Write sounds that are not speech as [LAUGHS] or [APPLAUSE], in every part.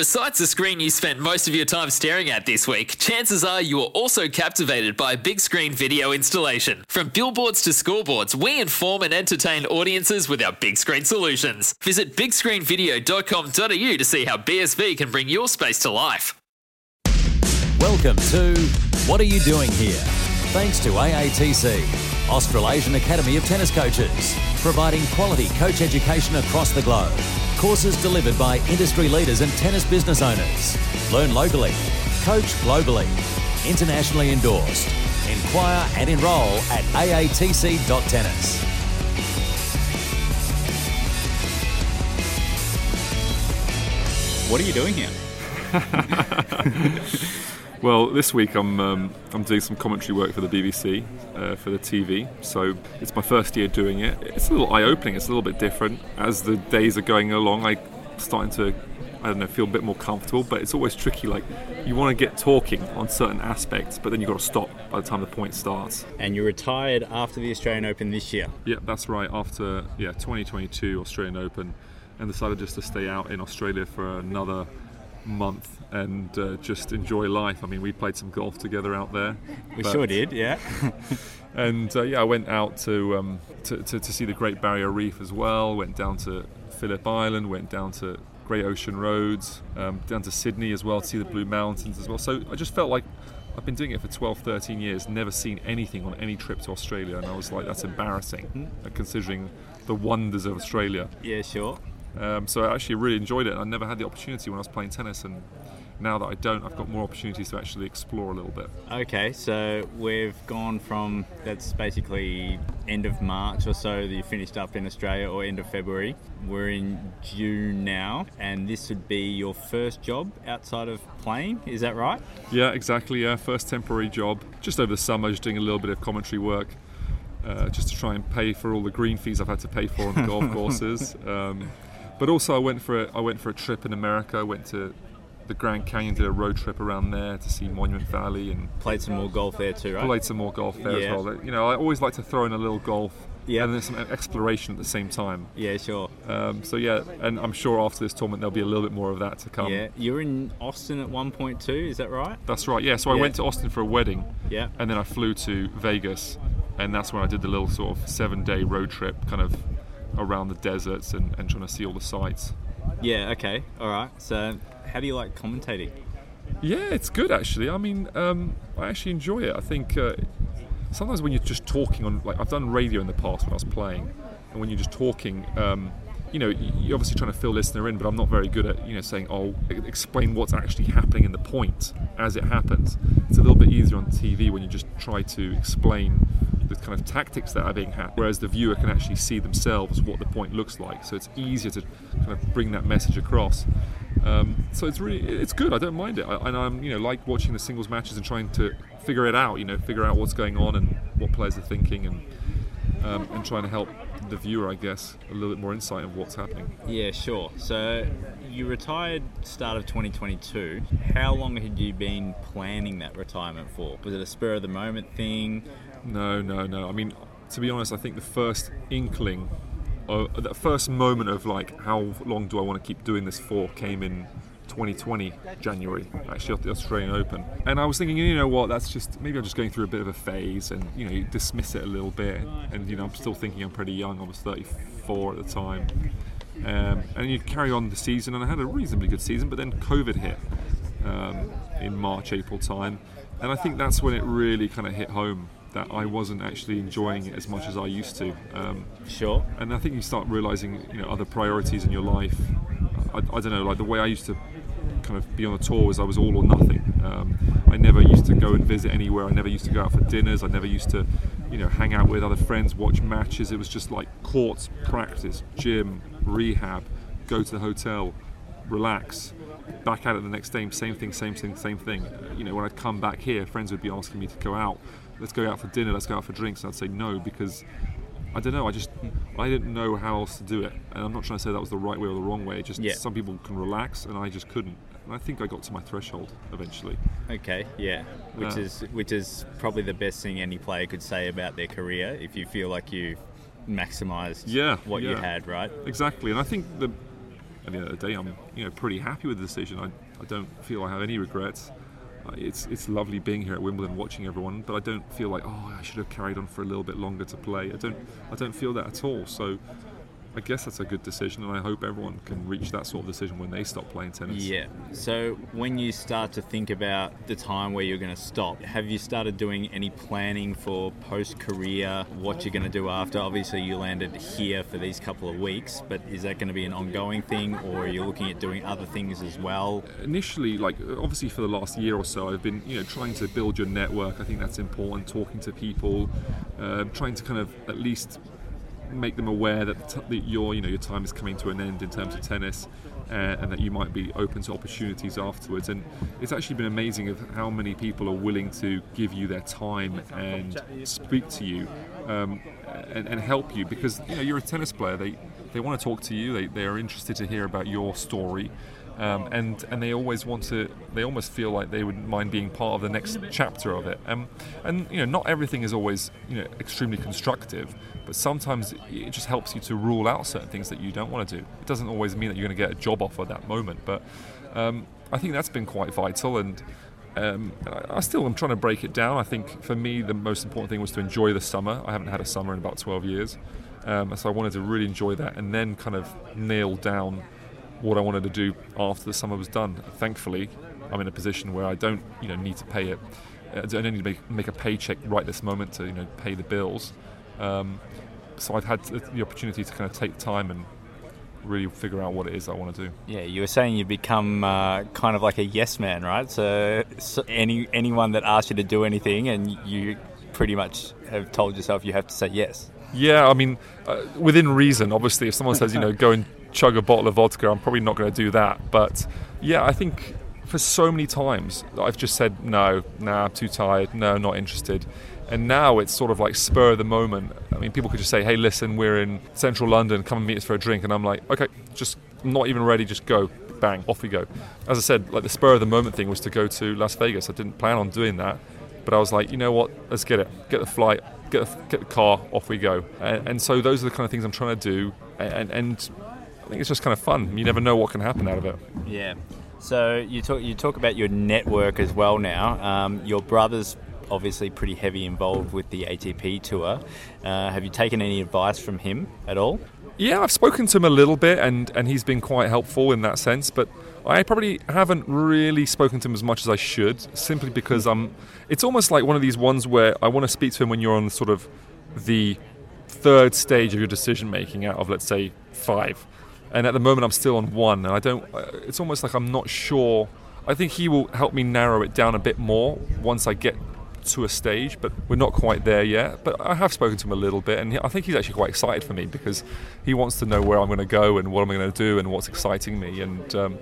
Besides the screen you spent most of your time staring at this week, chances are you are also captivated by a big screen video installation. From billboards to scoreboards, we inform and entertain audiences with our big screen solutions. Visit bigscreenvideo.com.au to see how BSV can bring your space to life. Welcome to What Are You Doing Here? Thanks to AATC, Australasian Academy of Tennis Coaches, providing quality coach education across the globe. Courses delivered by industry leaders and tennis business owners. Learn locally, coach globally, internationally endorsed. Inquire and enrol at aatc.tennis. What are you doing here? [LAUGHS] Well, this week I'm um, I'm doing some commentary work for the BBC uh, for the TV. So it's my first year doing it. It's a little eye-opening. It's a little bit different as the days are going along. I'm starting to I don't know feel a bit more comfortable, but it's always tricky. Like you want to get talking on certain aspects, but then you've got to stop by the time the point starts. And you retired after the Australian Open this year. Yeah, that's right. After yeah 2022 Australian Open, and decided just to stay out in Australia for another month and uh, just enjoy life. I mean, we played some golf together out there. We but- sure did, yeah. [LAUGHS] And uh, yeah, I went out to, um, to, to to see the Great Barrier Reef as well. Went down to Phillip Island. Went down to Great Ocean Roads. Um, down to Sydney as well to see the Blue Mountains as well. So I just felt like. I've been doing it for 12, 13 years, never seen anything on any trip to Australia, and I was like, that's embarrassing, uh, considering the wonders of Australia. yeah, sure. Um, so I actually really enjoyed it. I never had the opportunity when I was playing tennis, and now that I don't, I've got more opportunities to actually explore a little bit. Okay, so we've gone from that's basically end of March or so that you finished up in Australia or end of February. We're in June now, and this would be your first job outside of playing, is that right? Yeah, exactly. Yeah, first temporary job, just over the summer, just doing a little bit of commentary work, uh, just to try and pay for all the green fees I've had to pay for on the golf [LAUGHS] courses. Um, but also, I went for a, I went for a trip in America. I went to the Grand Canyon, did a road trip around there to see Monument Valley, and Played some more golf there too, right? played some more golf there Yeah. as well. You know, I always like to throw in a little golf. Yeah. And then some exploration at the same time. Yeah, sure. Um, so yeah, and I'm sure after this tournament there'll be a little bit more of that to come. Yeah, you were in Austin at 1.2, is that right? That's right. Yeah. So I Yeah. went to Austin for a wedding, Yeah. and then I flew to Vegas, and that's when I did the little sort of seven-day road trip, kind of around the deserts and, and trying to see all the sights. Yeah, okay, all right. So, how do you like commentating? Yeah, it's good actually. I mean, um, I actually enjoy it. I think uh, sometimes when you're just talking on, like I've done radio in the past when I was playing, and when you're just talking, um, you know, you're obviously trying to fill listener in, but I'm not very good at, you know, saying, oh, explain what's actually happening in the point as it happens. It's a little bit easier on TV when you just try to explain the kind of tactics that are being had, whereas the viewer can actually see themselves what the point looks like. So it's easier to kind of bring that message across. Um, so it's really it's good. I don't mind it, I, and I'm you know like watching the singles matches and trying to figure it out. You know, figure out what's going on and what players are thinking, and um, and trying to help the viewer, I guess, a little bit more insight of what's happening. Yeah, sure. So, you retired start of 2022. How long had you been planning that retirement for? Was it a spur of the moment thing? No, no, no. I mean, to be honest, I think the first inkling, that first moment of like how long do I want to keep doing this for, came in 2020 January, actually at the Australian Open. And I was thinking, you know what, that's just maybe I'm just going through a bit of a phase, and you know, you dismiss it a little bit. And you know, I'm still thinking I'm pretty young. I was 34 at the time. Um, and you carry on the season, and I had a reasonably good season, but then COVID hit um, in March, April time, and I think that's when it really kind of hit home that I wasn't actually enjoying it as much as I used to. Um, Sure. and I think you start realizing, you know, other priorities in your life. I, I don't know, like the way I used to kind of be on a tour was I was all or nothing. Um, I never used to go and visit anywhere. I never used to go out for dinners. I never used to, you know, hang out with other friends, watch matches. It was just like courts, practice, gym, rehab, go to the hotel, relax, back at it the next day, same thing, same thing, same thing. You know, when I'd come back here, friends would be asking me to go out. Let's go out for dinner. Let's go out for drinks. And I'd say no because I don't know. I just I didn't know how else to do it, and I'm not trying to say that was the right way or the wrong way. Just Yeah. some people can relax, and I just couldn't. And I think I got to my threshold eventually. Okay, yeah. Which Uh, is which is probably the best thing any player could say about their career if you feel like you maximised Yeah, what you had, right? Exactly, and I think the at the end of the day, I'm you know pretty happy with the decision. I, I don't feel I have any regrets. Uh, it's it's lovely being here at Wimbledon, watching everyone, but I don't feel like oh I should have carried on for a little bit longer to play. I don't I don't feel that at all. So I guess that's a good decision, and I hope everyone can reach that sort of decision when they stop playing tennis. Yeah. So when you start to think about the time where you're going to stop, have you started doing any planning for post-career, what you're going to do after? Obviously, you landed here for these couple of weeks, but is that going to be an ongoing thing, or are you looking at doing other things as well? Initially, like obviously for the last year or so, I've been you know trying to build your network. I think that's important. Talking to people, uh, trying to kind of at least make them aware that, t- that, your you know your time is coming to an end in terms of tennis, uh, and that you might be open to opportunities afterwards. And it's actually been amazing of how many people are willing to give you their time and speak to you um, and, and, help you because you know you're a tennis player. They they want to talk to you. They they are interested to hear about your story. Um, and and they always want to. They almost feel like they would mind being part of the next chapter of it. Um, and you know, not everything is always you know extremely constructive, but sometimes it just helps you to rule out certain things that you don't want to do. It doesn't always mean that you're going to get a job offer at that moment, but um, I think that's been quite vital. And um, I still am trying to break it down. I think for me, the most important thing was to enjoy the summer. I haven't had a summer in about 12 years, um, so I wanted to really enjoy that and then kind of nail down what I wanted to do after the summer was done. Thankfully, I'm in a position where I don't, you know, need to pay it. I don't need to make, make a paycheck right this moment to, you know, pay the bills. Um, so I've had the opportunity to kind of take time and really figure out what it is I want to do. Yeah, you were saying you've become uh, kind of like a yes man, right? So, so, any anyone that asks you to do anything, and you pretty much have told yourself you have to say yes. Yeah, I mean, uh, within reason. Obviously, if someone says you know go and chug a bottle of vodka, I'm probably not going to do that. But yeah, I think for so many times I've just said no, nah, I'm too tired, no, not interested. And now it's sort of like spur of the moment. I mean, people could just say, hey, listen, we're in central London, come and meet us for a drink. And I'm like, okay, just not even ready, just go. Bang, off we go. As I said, like the spur of the moment thing was to go to Las Vegas. I didn't plan on doing that. But I was like, you know what, let's get it. Get the flight, get the, get the car, off we go. And, and so those are the kind of things I'm trying to do. And, and think it's just kind of fun. You never know what can happen out of it. Yeah. So you talk you talk about your network as well now. Um, your brother's obviously pretty heavy involved with the ATP tour. Uh, have you taken any advice from him at all? Yeah, I've spoken to him a little bit, and, and he's been quite helpful in that sense. But I probably haven't really spoken to him as much as I should, simply because I'm. It's almost like one of these ones where I want to speak to him when you're on sort of the third stage of your decision making out of let's say five, and at the moment I'm still on one, and I don't. Uh, it's almost like I'm not sure. I think he will help me narrow it down a bit more once I get to a stage, but we're not quite there yet. But I have spoken to him a little bit, and I think he's actually quite excited for me because he wants to know where I'm going to go and what I'm going to do and what's exciting me. And um,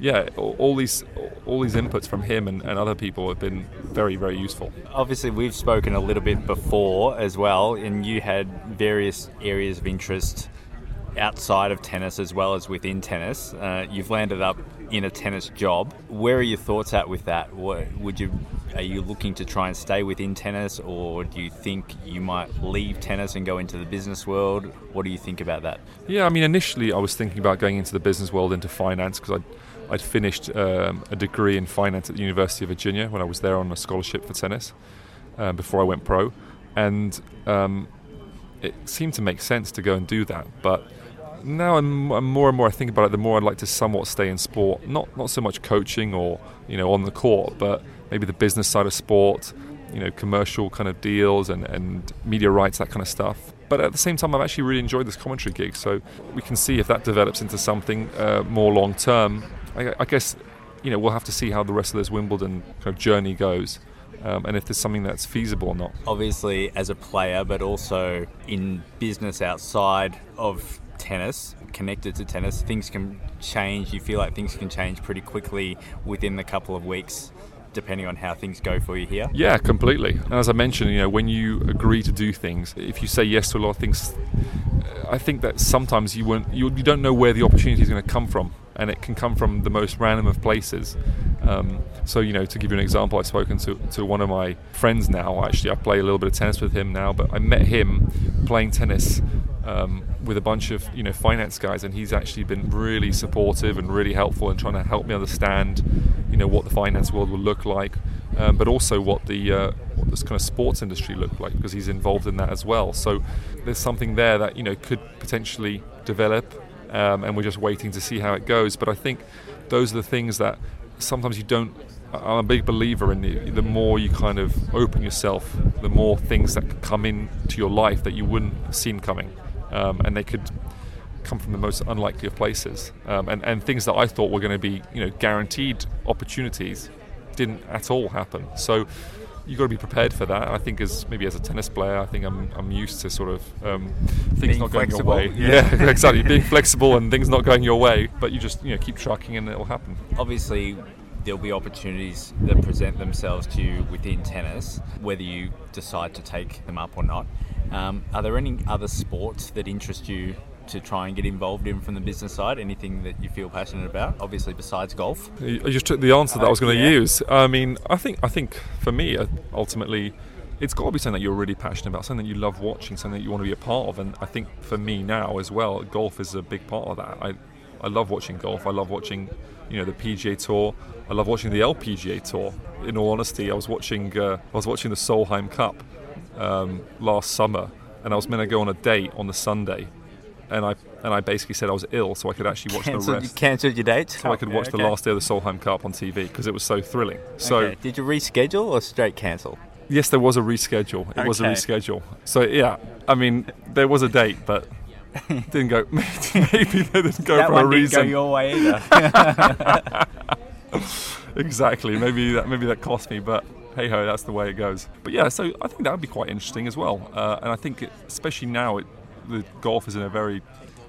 yeah, all these all these inputs from him and, and, other people have been very very useful. Obviously, we've spoken a little bit before as well, and you had various areas of interest outside of tennis as well as within tennis. Uh, you've landed up in a tennis job. Where are your thoughts at with that? What, would you are you looking to try and stay within tennis, or do you think you might leave tennis and go into the business world? What do you think about that? Yeah, I mean, initially I was thinking about going into the business world, into finance, because I'd I'd finished um, a degree in finance at the University of Virginia when I was there on a scholarship for tennis uh, before I went pro, and um, it seemed to make sense to go and do that, but now I'm, I'm, more and more I think about it, the more I'd like to somewhat stay in sport. Not not so much coaching or you know on the court, but maybe the business side of sport, you know, commercial kind of deals and, and media rights, that kind of stuff. But at the same time, I've actually really enjoyed this commentary gig, so we can see if that develops into something uh, more long term. I, I, guess you know we'll have to see how the rest of this Wimbledon kind of journey goes. Um, and if there's something that's feasible or not. Obviously, as a player, but also in business outside of tennis, connected to tennis, things can change. You feel like things can change pretty quickly within the couple of weeks depending on how things go for you here? Yeah, completely. And as I mentioned, you know, when you agree to do things, if you say yes to a lot of things, I think that sometimes you won't, you, you don't know where the opportunity is going to come from, and it can come from the most random of places. Um, so, you know, to give you an example, I've spoken to, to one of my friends now. Actually, I play a little bit of tennis with him now, but I met him playing tennis um, with a bunch of you know finance guys, and he's actually been really supportive and really helpful in trying to help me understand, you know, what the finance world will look like, um, but also what the uh, what this kind of sports industry look like because he's involved in that as well. So there's something there that you know could potentially develop, um, and we're just waiting to see how it goes. But I think those are the things that sometimes you don't. I'm a big believer in the, the more you kind of open yourself, the more things that come into your life that you wouldn't have seen coming, um, and they could come from the most unlikely of places, um, and and things that I thought were going to be you know guaranteed opportunities didn't at all happen. So you've got to be prepared for that. I think as maybe as a tennis player, I think I'm, I'm used to sort of um, things Being not going flexible, your way. yeah. Yeah, [LAUGHS] exactly. Being flexible and things not going your way, but you just you know keep trucking and it'll happen. Obviously, there'll be opportunities that present themselves to you within tennis, whether you decide to take them up or not. Um, are there any other sports that interest you to try and get involved in from the business side? Anything that you feel passionate about? Obviously, besides golf. You just took the answer that I was going to Yeah. use. I mean, I think I think for me, uh, ultimately, it's got to be something that you're really passionate about, something that you love watching, something that you want to be a part of. And I think for me now as well, golf is a big part of that. I I love watching golf. I love watching, you know, the PGA Tour. I love watching the LPGA Tour. In all honesty, I was watching uh, I was watching the Solheim Cup um, last summer, and I was meant to go on a date on the Sunday. And I and I basically said I was ill, so I could actually watch the Cancelled, you rest cancelled your date, so I could watch the last day of the Solheim Cup on TV because it was so thrilling. So Okay. Did you reschedule or straight cancel? yes, there was a reschedule. It was a reschedule. So yeah, I mean there was a date, but [LAUGHS] didn't go. [LAUGHS] Maybe they didn't go that for a didn't reason. go your way either. [LAUGHS] exactly. Maybe that maybe that cost me, but hey ho, that's the way it goes. But yeah, so I think that would be quite interesting as well. Uh, and I think it, especially now, it, the golf is in a very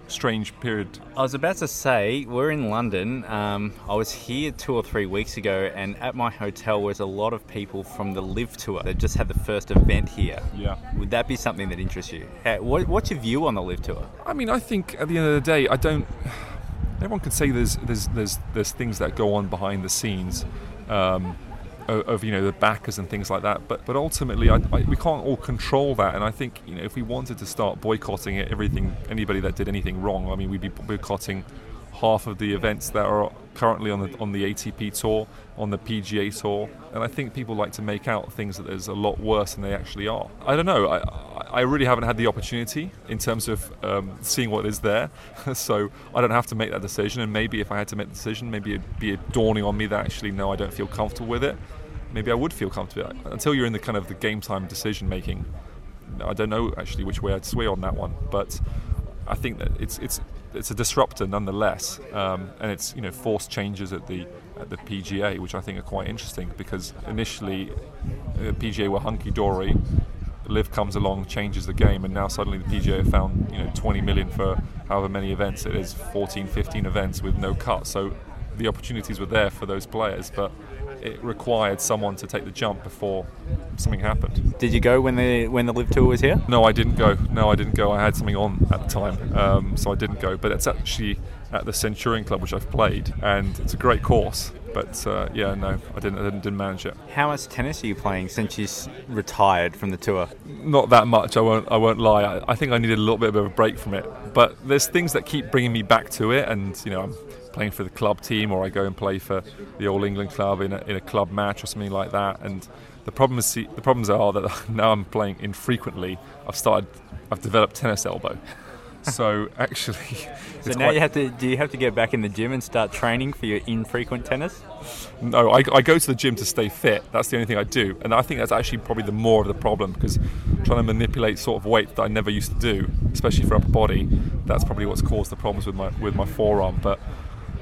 strange period. I was about to say, we're in London. Um, I was here two or three weeks ago, and at my hotel was a lot of people from the LIV Tour that just had the first event here. Yeah. Would that be something that interests you? Uh, what, what's your view on the LIV Tour? I mean, I think at the end of the day, I don't. [SIGHS] Everyone can say there's there's there's there's things that go on behind the scenes, um, of, of you know the backers and things like that. But but ultimately, I, I, we can't all control that. And I think you know if we wanted to start boycotting it, everything anybody that did anything wrong, I mean, we'd be boycotting half of the events that are currently on the on the ATP tour, on the PGA tour, and I think people like to make out things that there's a lot worse than they actually are. I don't know. I I really haven't had the opportunity in terms of um, seeing what is there, [LAUGHS] so I don't have to make that decision. And maybe if I had to make the decision, maybe it'd be dawning on me that actually no, I don't feel comfortable with it. Maybe I would feel comfortable until you're in the kind of the game time decision making. I don't know actually which way I'd sway on that one, but I think that it's it's it's a disruptor nonetheless, um, and it's you know forced changes at the at the PGA, which I think are quite interesting because initially the PGA were hunky dory. LIV comes along, changes the game, and now suddenly the PGA have found you know 20 million for however many events it is, 14, 15 events with no cut. So the opportunities were there for those players, but it required someone to take the jump before something happened. Did you go when the when the LIV Tour was here? No, I didn't go. No, I didn't go. I had something on at the time, um, so I didn't go. But it's actually at the Centurion Club, which I've played, and it's a great course. But uh, yeah, no, I didn't, I didn't. Didn't manage it. How much tennis are you playing since you retired from the tour? Not that much. I won't. I won't lie. I, I think I needed a little bit of a break from it. But there's things that keep bringing me back to it, and you know, I'm playing for the club team, or I go and play for the All England club in a, in a club match or something like that. And the problems the problems are that [LAUGHS] now I'm playing infrequently. I've started. I've developed tennis elbow. [LAUGHS] So actually, So now you have to. Do you have to get back in the gym and start training for your infrequent tennis? No, I, I go to the gym to stay fit. That's the only thing I do, and I think that's actually probably the more of the problem because trying to manipulate sort of weight that I never used to do, especially for upper body, that's probably what's caused the problems with my with my forearm. But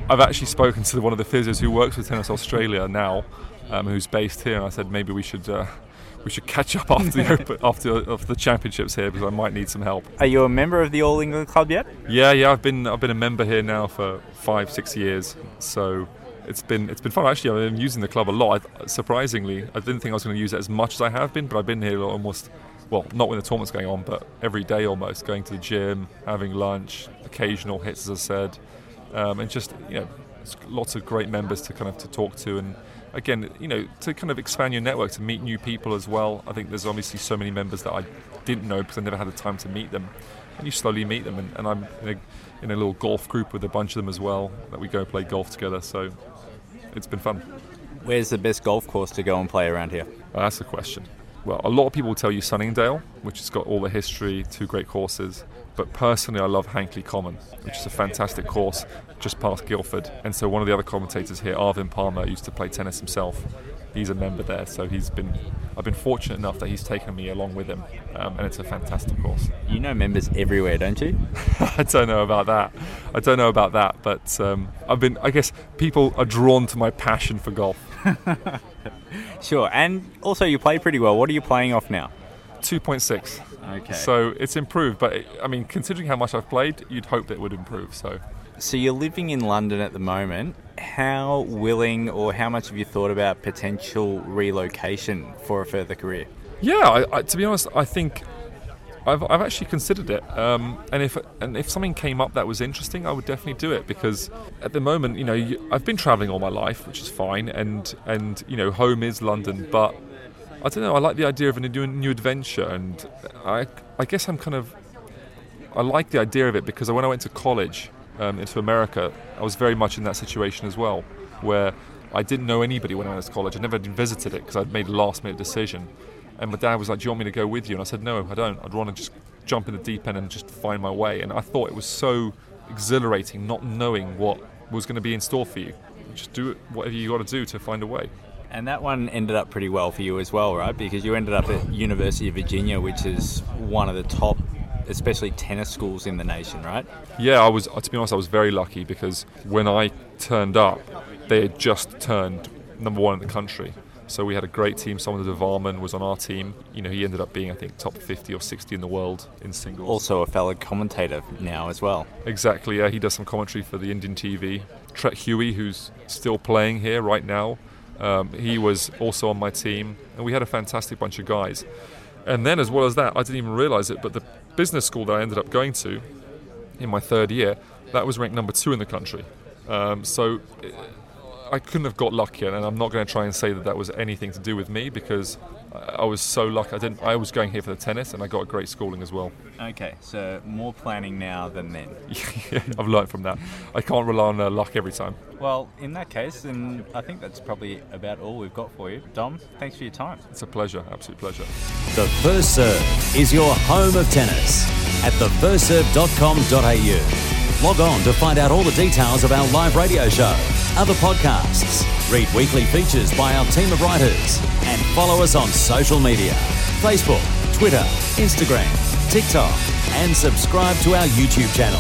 I've actually spoken to one of the physios who works with Tennis Australia now, um, who's based here, and I said maybe we should. Uh, we should catch up after the [LAUGHS] open, after, after the championships here because I might need some help. Are you a member of the All England Club yet? Yeah, yeah, I've been I've been a member here now for five six years, so it's been it's been fun. Actually, I've been using the club a lot. I, surprisingly, I didn't think I was going to use it as much as I have been, but I've been here almost well, not when the tournament's going on, but every day almost, going to the gym, having lunch, occasional hits, as I said, um, and just you know, lots of great members to kind of to talk to and. Again, you know, to kind of expand your network, to meet new people as well. I think there's obviously so many members that I didn't know because I never had the time to meet them. and you slowly meet them. And, and I'm in a, in a little golf group with a bunch of them as well that we go play golf together. So it's been fun. Where's the best golf course to go and play around here? Well, that's the question. Well, a lot of people will tell you Sunningdale, which has got all the history, two great courses. But personally, I love Hankley Common, which is a fantastic course just past Guildford. And so one of the other commentators here, Arvind Parmar, used to play tennis himself. He's a member there, so he's been. I've been fortunate enough that he's taken me along with him, um, and it's a fantastic course. You know members everywhere, don't you? [LAUGHS] I don't know about that. I don't know about that, but um, I've been. I guess people are drawn to my passion for golf. [LAUGHS] sure, and also you play pretty well. What are you playing off now? 2.6. Okay. So it's improved, but I mean, considering how much I've played, you'd hope that it would improve. So. So you're living in London at the moment. How willing, or how much have you thought about potential relocation for a further career? Yeah, I, I, to be honest, I think I've, I've actually considered it, um, and if and if something came up that was interesting, I would definitely do it because at the moment, you know, you, I've been travelling all my life, which is fine, and and you know, home is London, but I don't know. I like the idea of a new, new adventure, and I I guess I'm kind of I like the idea of it because when I went to college um, into America, I was very much in that situation as well, where I didn't know anybody when I went to college. I never visited it because I'd made a last minute decision. And my dad was like, "Do you want me to go with you?" And I said, "No, I don't. I'd want to just jump in the deep end and just find my way." And I thought it was so exhilarating, not knowing what was going to be in store for you. Just do whatever you got to do to find a way. And that one ended up pretty well for you as well, right? Because you ended up at University of Virginia, which is one of the top, especially tennis schools in the nation, right? Yeah, I was. To be honest, I was very lucky because when I turned up, they had just turned number one in the country. So we had a great team. Somdev Devvarman was on our team. You know, he ended up being, I think, top 50 or 60 in the world in singles. Also a fellow commentator now as well. Exactly. Yeah, he does some commentary for the Indian TV. Treat Huey, who's still playing here right now, um, he was also on my team, and we had a fantastic bunch of guys. And then, as well as that, I didn't even realize it, but the business school that I ended up going to in my third year, that was ranked number two in the country. Um, so I couldn't have got luckier, and I'm not going to try and say that that was anything to do with me because I was so lucky. I didn't. I was going here for the tennis, and I got a great schooling as well. Okay, so more planning now than then. [LAUGHS] I've learned from that. I can't rely on uh, luck every time. Well, in that case, then I think that's probably about all we've got for you. Dom, thanks for your time. It's a pleasure, absolute pleasure. The First Serve is your home of tennis at thefirstserve.com.au. Log on to find out all the details of our live radio show, other podcasts, read weekly features by our team of writers, and follow us on social media Facebook, Twitter, Instagram, TikTok, and subscribe to our YouTube channel.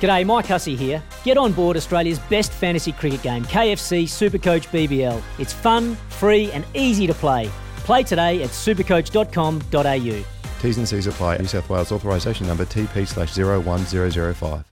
G'day, Mike Hussey here. Get on board Australia's best fantasy cricket game, KFC Supercoach BBL. It's fun, free, and easy to play. Play today at supercoach.com.au. T's and C's apply. New South Wales authorisation number TP slash 01005.